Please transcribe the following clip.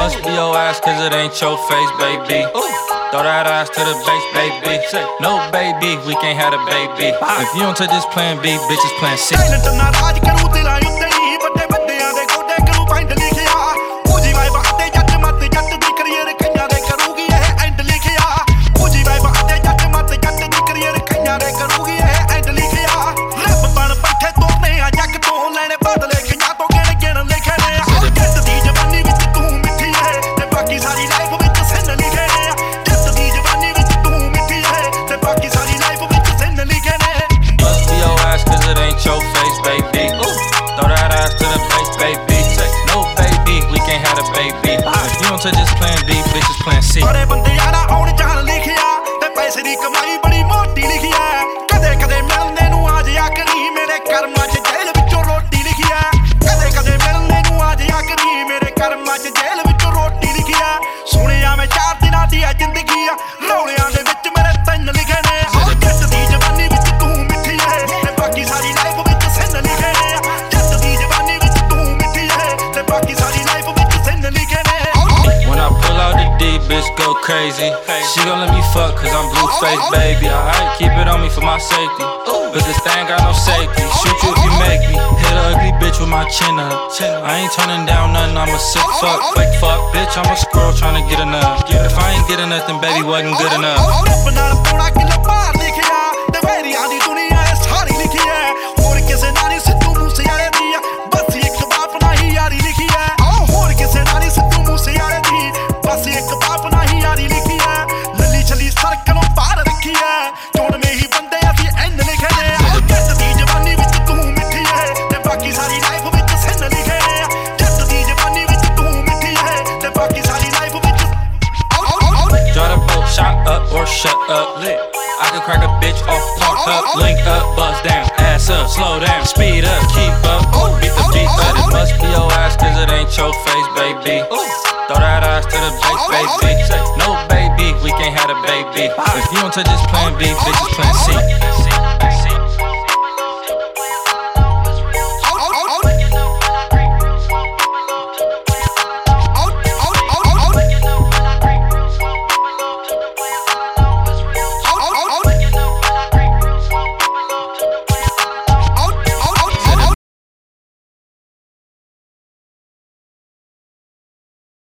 ass cause it ain't your face, baby. Throw that ass to the base, baby. No baby, we can't have a baby. If you don't take this plan B, bitches plan C. If you don't take this plan B, bitches plan C. ਬੜੇ ਬੰਦਿਆਂ ਦਾ ਆਉਣ ਜਾਣ ਲਿਖਿਆ ਤੇ ਪੈਸੇ ਦੀ ਕਮਾਈ bitch go crazy. She gon' let me fuck cause I'm Blueface, baby. Alright, keep it on me for my safety. But this thing got no safety. Shoot you if you make me. Hit a ugly bitch with my chin up. I ain't turning down nothing, I'm a sick fuck, fake fuck. Bitch, I'm a squirrel trying to get enough. If I ain't getting nothing, baby, wasn't good enough. Up. Lit. I can crack a bitch off, park up, link up, bust down, ass up, slow down, speed up, keep up, beat the beat, but it must be your ass cause it ain't your face, baby. Throw that ass to the base, baby. No baby, we can't have a baby. If you don't take this plan B, bitches plan C.